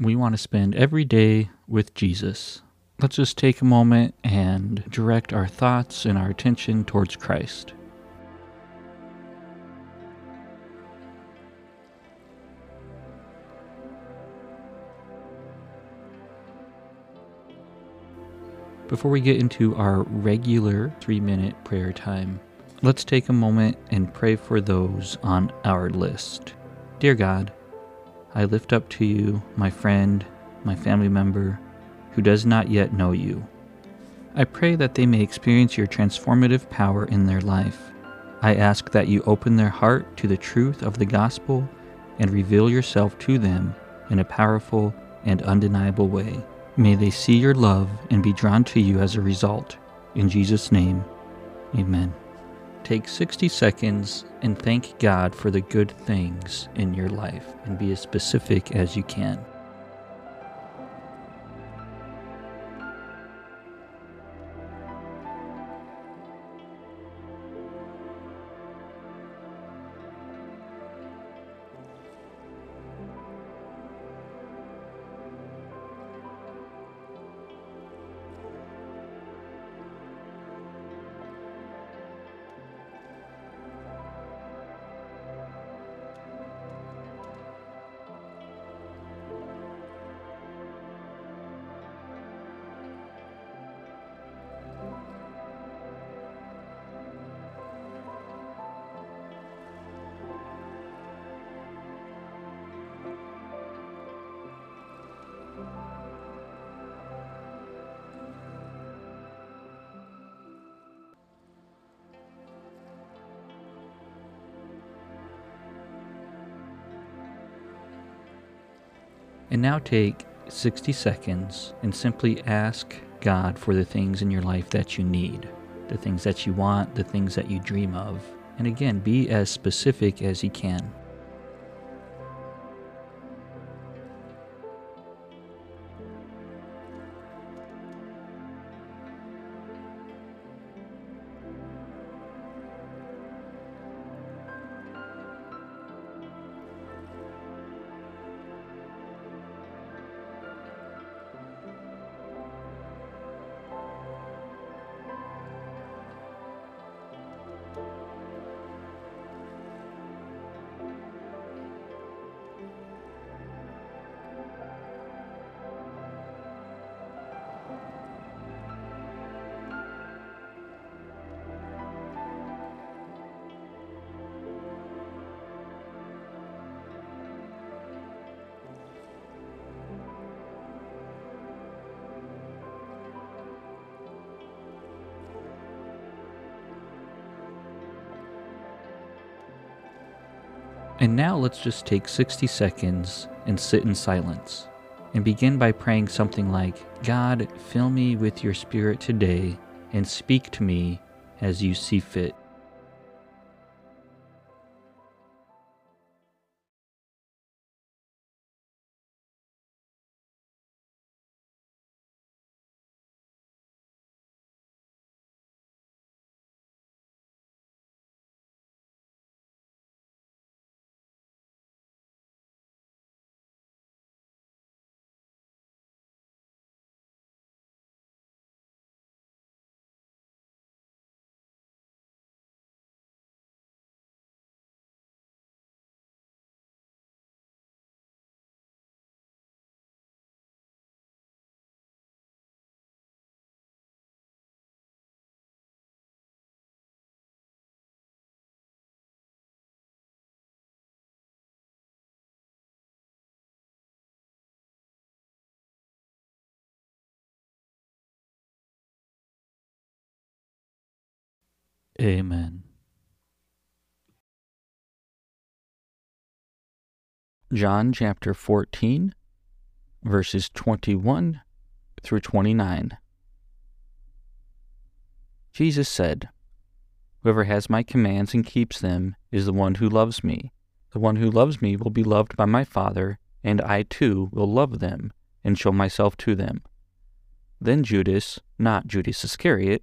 we want to spend every day with Jesus. Let's just take a moment and direct our thoughts and our attention towards Christ. Before we get into our regular three minute prayer time, let's take a moment and pray for those on our list. Dear God, I lift up to you my friend, my family member, who does not yet know you. I pray that they may experience your transformative power in their life. I ask that you open their heart to the truth of the gospel and reveal yourself to them in a powerful and undeniable way. May they see your love and be drawn to you as a result. In Jesus' name, amen. Take 60 seconds and thank God for the good things in your life and be as specific as you can. And now take 60 seconds and simply ask God for the things in your life that you need, the things that you want, the things that you dream of. And again, be as specific as you can. And now let's just take 60 seconds and sit in silence. And begin by praying something like God, fill me with your spirit today and speak to me as you see fit. Amen. John chapter 14, verses 21 through 29. Jesus said, Whoever has my commands and keeps them is the one who loves me. The one who loves me will be loved by my Father, and I too will love them and show myself to them. Then Judas, not Judas Iscariot,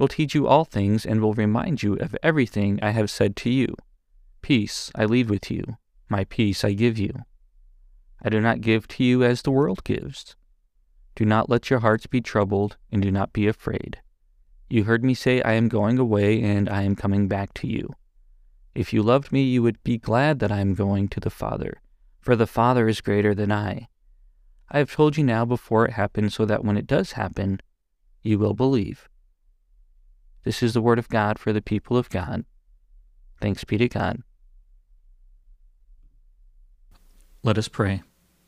will teach you all things and will remind you of everything I have said to you. Peace I leave with you, my peace I give you. I do not give to you as the world gives. Do not let your hearts be troubled, and do not be afraid. You heard me say, I am going away, and I am coming back to you. If you loved me, you would be glad that I am going to the Father, for the Father is greater than I. I have told you now before it happens, so that when it does happen, you will believe. This is the word of God for the people of God. Thanks be to God. Let us pray.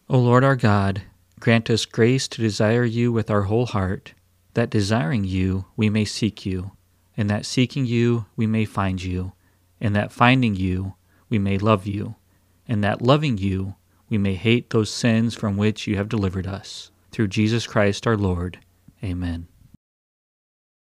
O Lord our God, grant us grace to desire you with our whole heart that desiring you we may seek you, and that seeking you we may find you, and that finding you we may love you, and that loving you we may hate those sins from which you have delivered us. Through Jesus Christ our Lord. Amen.